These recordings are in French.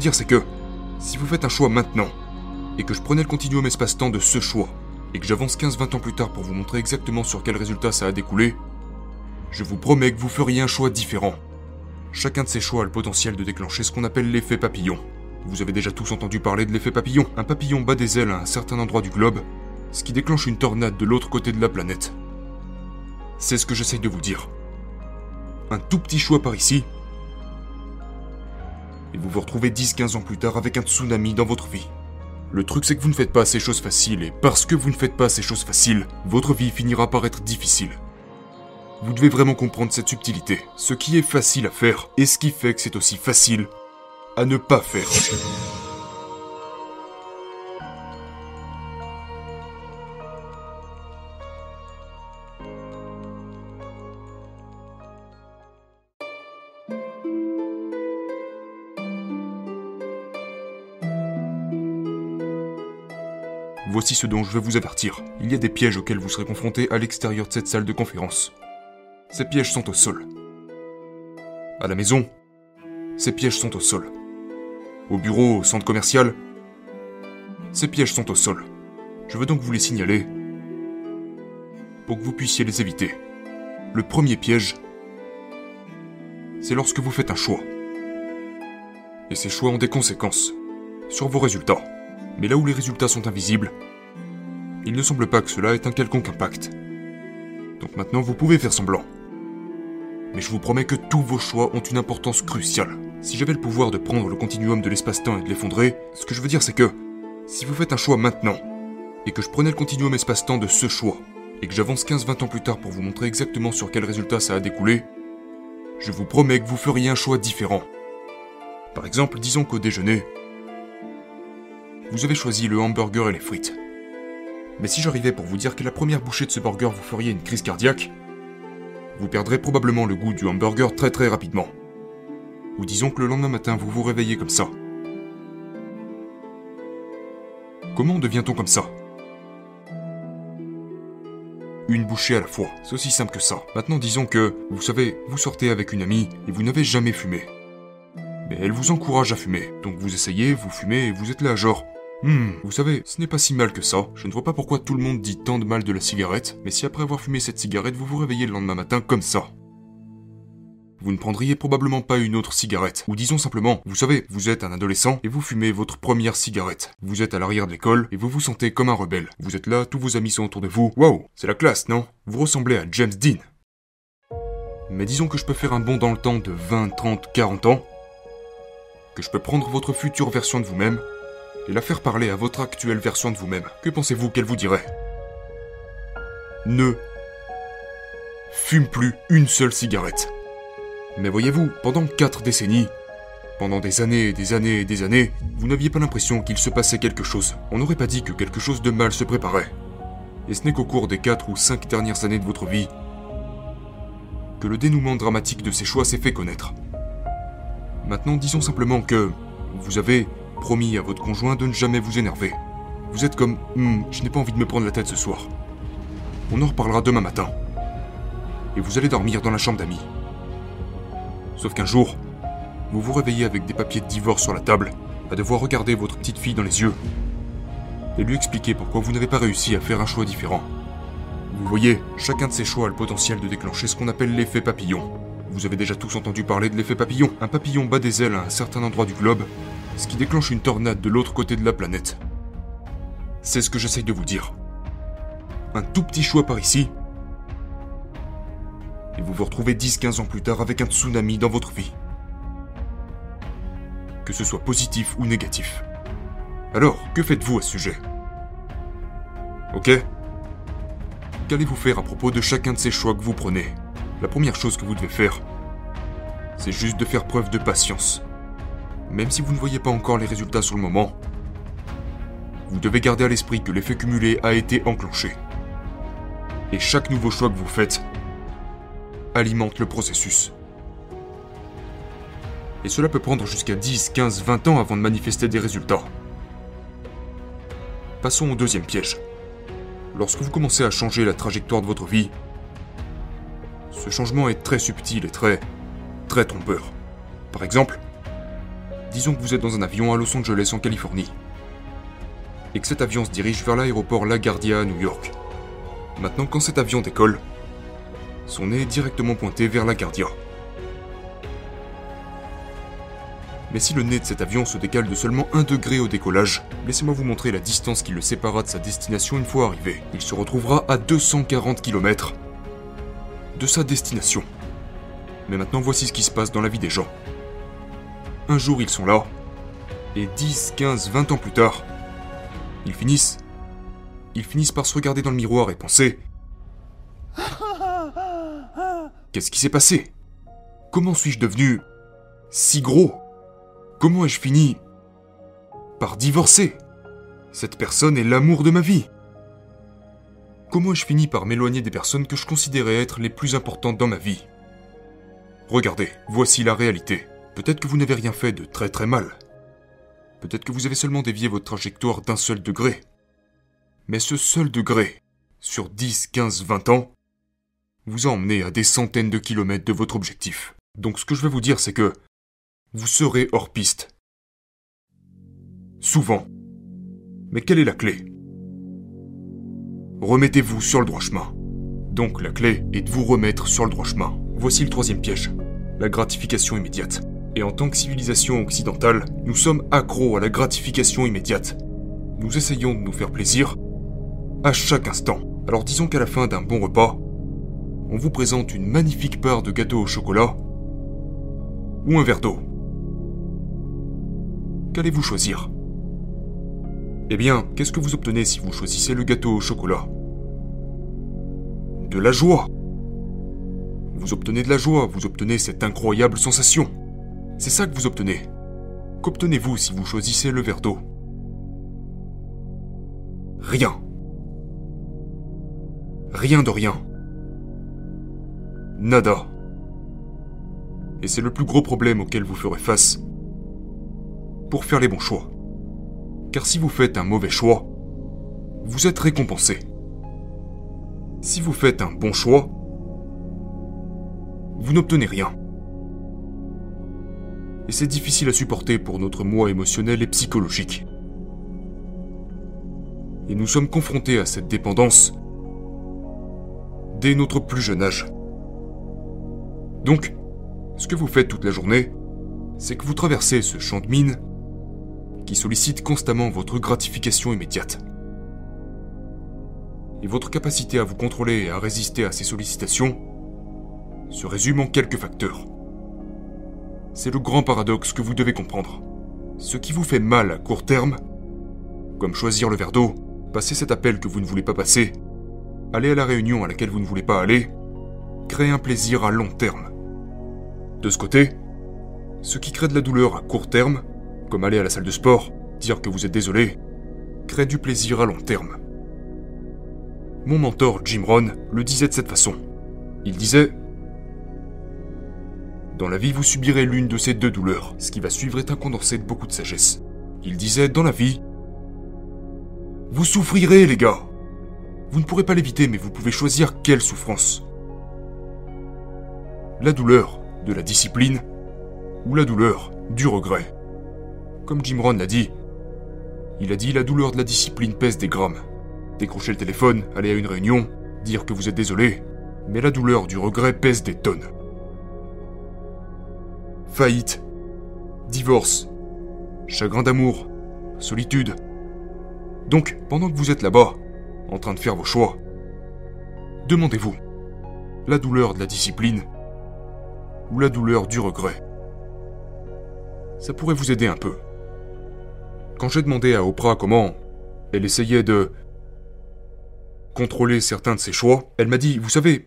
dire, c'est que si vous faites un choix maintenant, et que je prenais le continuum espace-temps de ce choix, et que j'avance 15-20 ans plus tard pour vous montrer exactement sur quel résultat ça a découlé, je vous promets que vous feriez un choix différent. Chacun de ces choix a le potentiel de déclencher ce qu'on appelle l'effet papillon. Vous avez déjà tous entendu parler de l'effet papillon. Un papillon bat des ailes à un certain endroit du globe, ce qui déclenche une tornade de l'autre côté de la planète. C'est ce que j'essaye de vous dire. Un tout petit choix par ici, et vous vous retrouvez 10-15 ans plus tard avec un tsunami dans votre vie. Le truc c'est que vous ne faites pas ces choses faciles, et parce que vous ne faites pas ces choses faciles, votre vie finira par être difficile. Vous devez vraiment comprendre cette subtilité, ce qui est facile à faire, et ce qui fait que c'est aussi facile à ne pas faire. Voici ce dont je veux vous avertir. Il y a des pièges auxquels vous serez confrontés à l'extérieur de cette salle de conférence. Ces pièges sont au sol. À la maison, ces pièges sont au sol. Au bureau, au centre commercial, ces pièges sont au sol. Je veux donc vous les signaler pour que vous puissiez les éviter. Le premier piège, c'est lorsque vous faites un choix. Et ces choix ont des conséquences sur vos résultats. Mais là où les résultats sont invisibles, il ne semble pas que cela ait un quelconque impact. Donc maintenant, vous pouvez faire semblant. Mais je vous promets que tous vos choix ont une importance cruciale. Si j'avais le pouvoir de prendre le continuum de l'espace-temps et de l'effondrer, ce que je veux dire c'est que, si vous faites un choix maintenant, et que je prenais le continuum espace-temps de ce choix, et que j'avance 15-20 ans plus tard pour vous montrer exactement sur quel résultat ça a découlé, je vous promets que vous feriez un choix différent. Par exemple, disons qu'au déjeuner, vous avez choisi le hamburger et les frites. Mais si j'arrivais pour vous dire que la première bouchée de ce burger vous feriez une crise cardiaque, vous perdrez probablement le goût du hamburger très très rapidement. Ou disons que le lendemain matin vous vous réveillez comme ça. Comment devient-on comme ça? Une bouchée à la fois, c'est aussi simple que ça. Maintenant disons que, vous savez, vous sortez avec une amie et vous n'avez jamais fumé. Mais elle vous encourage à fumer, donc vous essayez, vous fumez et vous êtes là genre, Hmm, vous savez, ce n'est pas si mal que ça. Je ne vois pas pourquoi tout le monde dit tant de mal de la cigarette, mais si après avoir fumé cette cigarette, vous vous réveillez le lendemain matin comme ça. Vous ne prendriez probablement pas une autre cigarette. Ou disons simplement, vous savez, vous êtes un adolescent et vous fumez votre première cigarette. Vous êtes à l'arrière de l'école et vous vous sentez comme un rebelle. Vous êtes là, tous vos amis sont autour de vous. Waouh, c'est la classe, non? Vous ressemblez à James Dean. Mais disons que je peux faire un bond dans le temps de 20, 30, 40 ans. Que je peux prendre votre future version de vous-même et la faire parler à votre actuelle version de vous-même. Que pensez-vous qu'elle vous dirait? Ne fume plus une seule cigarette. Mais voyez-vous, pendant quatre décennies, pendant des années et des années et des années, vous n'aviez pas l'impression qu'il se passait quelque chose. On n'aurait pas dit que quelque chose de mal se préparait. Et ce n'est qu'au cours des quatre ou cinq dernières années de votre vie que le dénouement dramatique de ces choix s'est fait connaître. Maintenant, disons simplement que vous avez Promis à votre conjoint de ne jamais vous énerver. Vous êtes comme hmm, je n'ai pas envie de me prendre la tête ce soir. On en reparlera demain matin. Et vous allez dormir dans la chambre d'amis. Sauf qu'un jour, vous vous réveillez avec des papiers de divorce sur la table, à devoir regarder votre petite fille dans les yeux et lui expliquer pourquoi vous n'avez pas réussi à faire un choix différent. Vous voyez, chacun de ces choix a le potentiel de déclencher ce qu'on appelle l'effet papillon. Vous avez déjà tous entendu parler de l'effet papillon. Un papillon bat des ailes à un certain endroit du globe ce qui déclenche une tornade de l'autre côté de la planète. C'est ce que j'essaye de vous dire. Un tout petit choix par ici, et vous vous retrouvez 10-15 ans plus tard avec un tsunami dans votre vie. Que ce soit positif ou négatif. Alors, que faites-vous à ce sujet? Ok? Qu'allez-vous faire à propos de chacun de ces choix que vous prenez? La première chose que vous devez faire, c'est juste de faire preuve de patience même si vous ne voyez pas encore les résultats sur le moment. Vous devez garder à l'esprit que l'effet cumulé a été enclenché. Et chaque nouveau choix que vous faites alimente le processus. Et cela peut prendre jusqu'à 10, 15, 20 ans avant de manifester des résultats. Passons au deuxième piège. Lorsque vous commencez à changer la trajectoire de votre vie, ce changement est très subtil et très, très trompeur. Par exemple, Disons que vous êtes dans un avion à Los Angeles en Californie. Et que cet avion se dirige vers l'aéroport LaGuardia à New York. Maintenant, quand cet avion décolle, son nez est directement pointé vers LaGuardia. Mais si le nez de cet avion se décale de seulement 1 degré au décollage, laissez-moi vous montrer la distance qui le séparera de sa destination une fois arrivé. Il se retrouvera à 240 km de sa destination. Mais maintenant voici ce qui se passe dans la vie des gens. Un jour ils sont là, et 10, 15, 20 ans plus tard, ils finissent... Ils finissent par se regarder dans le miroir et penser... Qu'est-ce qui s'est passé? Comment suis-je devenu si gros? Comment ai-je fini par divorcer? Cette personne est l'amour de ma vie. Comment ai-je fini par m'éloigner des personnes que je considérais être les plus importantes dans ma vie? Regardez, voici la réalité. Peut-être que vous n'avez rien fait de très très mal. Peut-être que vous avez seulement dévié votre trajectoire d'un seul degré. Mais ce seul degré, sur 10, 15, 20 ans, vous a emmené à des centaines de kilomètres de votre objectif. Donc ce que je vais vous dire, c'est que vous serez hors piste. Souvent. Mais quelle est la clé? Remettez-vous sur le droit chemin. Donc la clé est de vous remettre sur le droit chemin. Voici le troisième piège. La gratification immédiate. Et en tant que civilisation occidentale, nous sommes accros à la gratification immédiate. Nous essayons de nous faire plaisir à chaque instant. Alors disons qu'à la fin d'un bon repas, on vous présente une magnifique part de gâteau au chocolat ou un verre d'eau qu'allez-vous choisir? Eh bien, qu'est-ce que vous obtenez si vous choisissez le gâteau au chocolat? De la joie Vous obtenez de la joie, vous obtenez cette incroyable sensation. C'est ça que vous obtenez. Qu'obtenez-vous si vous choisissez le verre d'eau? Rien. Rien de rien. Nada. Et c'est le plus gros problème auquel vous ferez face pour faire les bons choix. Car si vous faites un mauvais choix, vous êtes récompensé. Si vous faites un bon choix, vous n'obtenez rien. Et c'est difficile à supporter pour notre moi émotionnel et psychologique. Et nous sommes confrontés à cette dépendance dès notre plus jeune âge. Donc, ce que vous faites toute la journée, c'est que vous traversez ce champ de mine qui sollicite constamment votre gratification immédiate. Et votre capacité à vous contrôler et à résister à ces sollicitations se résume en quelques facteurs. C'est le grand paradoxe que vous devez comprendre. Ce qui vous fait mal à court terme, comme choisir le verre d'eau, passer cet appel que vous ne voulez pas passer, aller à la réunion à laquelle vous ne voulez pas aller, crée un plaisir à long terme. De ce côté, ce qui crée de la douleur à court terme comme aller à la salle de sport, dire que vous êtes désolé, crée du plaisir à long terme. Mon mentor Jim Rohn le disait de cette façon. Il disait Dans la vie, vous subirez l'une de ces deux douleurs. Ce qui va suivre est un condensé de beaucoup de sagesse. Il disait Dans la vie, vous souffrirez, les gars. Vous ne pourrez pas l'éviter, mais vous pouvez choisir quelle souffrance. La douleur de la discipline ou la douleur du regret. Comme Jim Rohn l'a dit. Il a dit la douleur de la discipline pèse des grammes. Décrocher le téléphone, aller à une réunion, dire que vous êtes désolé, mais la douleur du regret pèse des tonnes. Faillite, divorce, chagrin d'amour, solitude. Donc, pendant que vous êtes là-bas, en train de faire vos choix, demandez-vous, la douleur de la discipline ou la douleur du regret Ça pourrait vous aider un peu. Quand j'ai demandé à Oprah comment elle essayait de contrôler certains de ses choix, elle m'a dit, vous savez,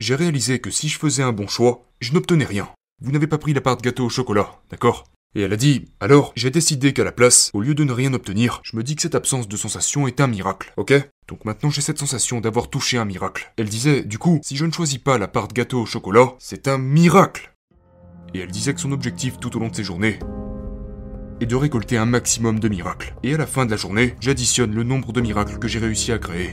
j'ai réalisé que si je faisais un bon choix, je n'obtenais rien. Vous n'avez pas pris la part de gâteau au chocolat, d'accord? Et elle a dit, alors, j'ai décidé qu'à la place, au lieu de ne rien obtenir, je me dis que cette absence de sensation est un miracle, ok? Donc maintenant j'ai cette sensation d'avoir touché un miracle. Elle disait, du coup, si je ne choisis pas la part de gâteau au chocolat, c'est un miracle Et elle disait que son objectif tout au long de ses journées, et de récolter un maximum de miracles. Et à la fin de la journée, j'additionne le nombre de miracles que j'ai réussi à créer.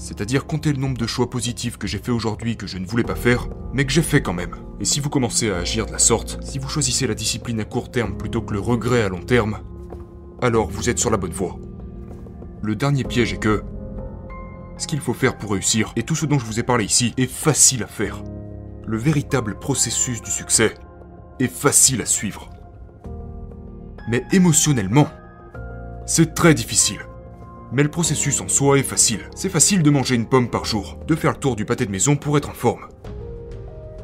C'est-à-dire compter le nombre de choix positifs que j'ai fait aujourd'hui que je ne voulais pas faire, mais que j'ai fait quand même. Et si vous commencez à agir de la sorte, si vous choisissez la discipline à court terme plutôt que le regret à long terme, alors vous êtes sur la bonne voie. Le dernier piège est que ce qu'il faut faire pour réussir, et tout ce dont je vous ai parlé ici, est facile à faire. Le véritable processus du succès est facile à suivre. Mais émotionnellement, c'est très difficile. Mais le processus en soi est facile. C'est facile de manger une pomme par jour, de faire le tour du pâté de maison pour être en forme.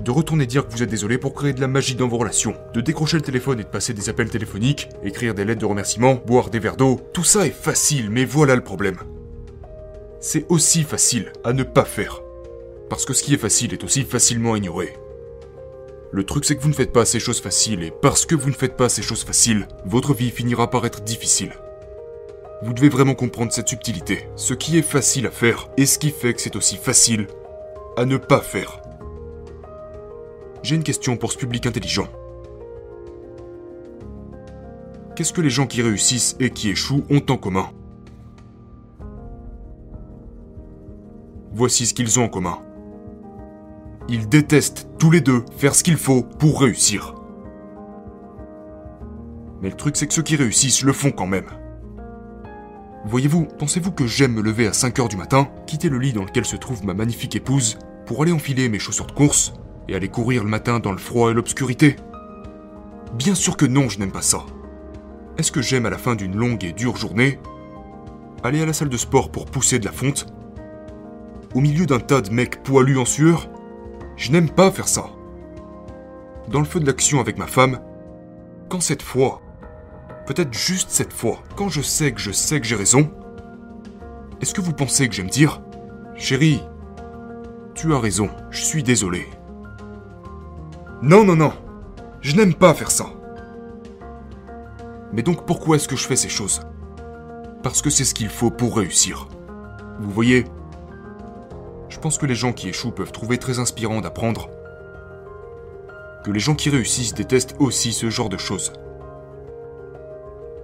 De retourner dire que vous êtes désolé pour créer de la magie dans vos relations, de décrocher le téléphone et de passer des appels téléphoniques, écrire des lettres de remerciement, boire des verres d'eau, tout ça est facile, mais voilà le problème. C'est aussi facile à ne pas faire. Parce que ce qui est facile est aussi facilement ignoré. Le truc c'est que vous ne faites pas ces choses faciles, et parce que vous ne faites pas ces choses faciles, votre vie finira par être difficile. Vous devez vraiment comprendre cette subtilité, ce qui est facile à faire et ce qui fait que c'est aussi facile à ne pas faire. J'ai une question pour ce public intelligent. Qu'est-ce que les gens qui réussissent et qui échouent ont en commun? Voici ce qu'ils ont en commun. Ils détestent tous les deux faire ce qu'il faut pour réussir. Mais le truc c'est que ceux qui réussissent le font quand même. Voyez-vous, pensez-vous que j'aime me lever à 5h du matin, quitter le lit dans lequel se trouve ma magnifique épouse, pour aller enfiler mes chaussures de course, et aller courir le matin dans le froid et l'obscurité? Bien sûr que non, je n'aime pas ça. Est-ce que j'aime à la fin d'une longue et dure journée aller à la salle de sport pour pousser de la fonte? Au milieu d'un tas de mecs poilus en sueur Je n'aime pas faire ça. Dans le feu de l'action avec ma femme, quand cette fois, Peut-être juste cette fois, quand je sais que je sais que j'ai raison. Est-ce que vous pensez que j'aime dire Chérie, tu as raison, je suis désolé. Non, non, non, je n'aime pas faire ça. Mais donc pourquoi est-ce que je fais ces choses? Parce que c'est ce qu'il faut pour réussir. Vous voyez Je pense que les gens qui échouent peuvent trouver très inspirant d'apprendre que les gens qui réussissent détestent aussi ce genre de choses.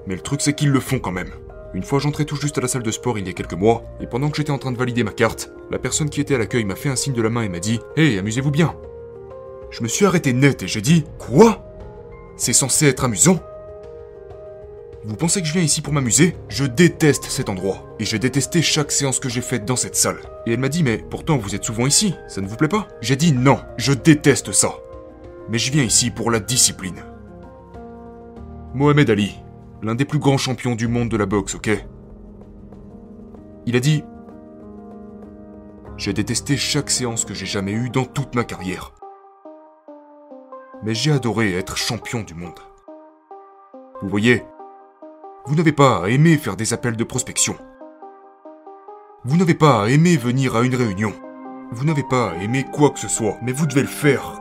Mais le truc c'est qu'ils le font quand même. Une fois j'entrais tout juste à la salle de sport il y a quelques mois, et pendant que j'étais en train de valider ma carte, la personne qui était à l'accueil m'a fait un signe de la main et m'a dit Hé, amusez-vous bien Je me suis arrêté net et j'ai dit Quoi? C'est censé être amusant Vous pensez que je viens ici pour m'amuser? Je déteste cet endroit, et j'ai détesté chaque séance que j'ai faite dans cette salle. Et elle m'a dit Mais pourtant vous êtes souvent ici, ça ne vous plaît pas? J'ai dit Non, je déteste ça. Mais je viens ici pour la discipline. Mohamed Ali, l'un des plus grands champions du monde de la boxe, ok? Il a dit J'ai détesté chaque séance que j'ai jamais eue dans toute ma carrière. Mais j'ai adoré être champion du monde. Vous voyez, vous n'avez pas à aimer faire des appels de prospection. Vous n'avez pas à aimer venir à une réunion. Vous n'avez pas à aimer quoi que ce soit, mais vous devez le faire.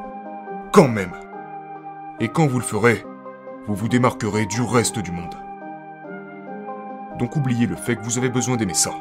Quand même. Et quand vous le ferez, vous vous démarquerez du reste du monde. Donc oubliez le fait que vous avez besoin d'aimer ça.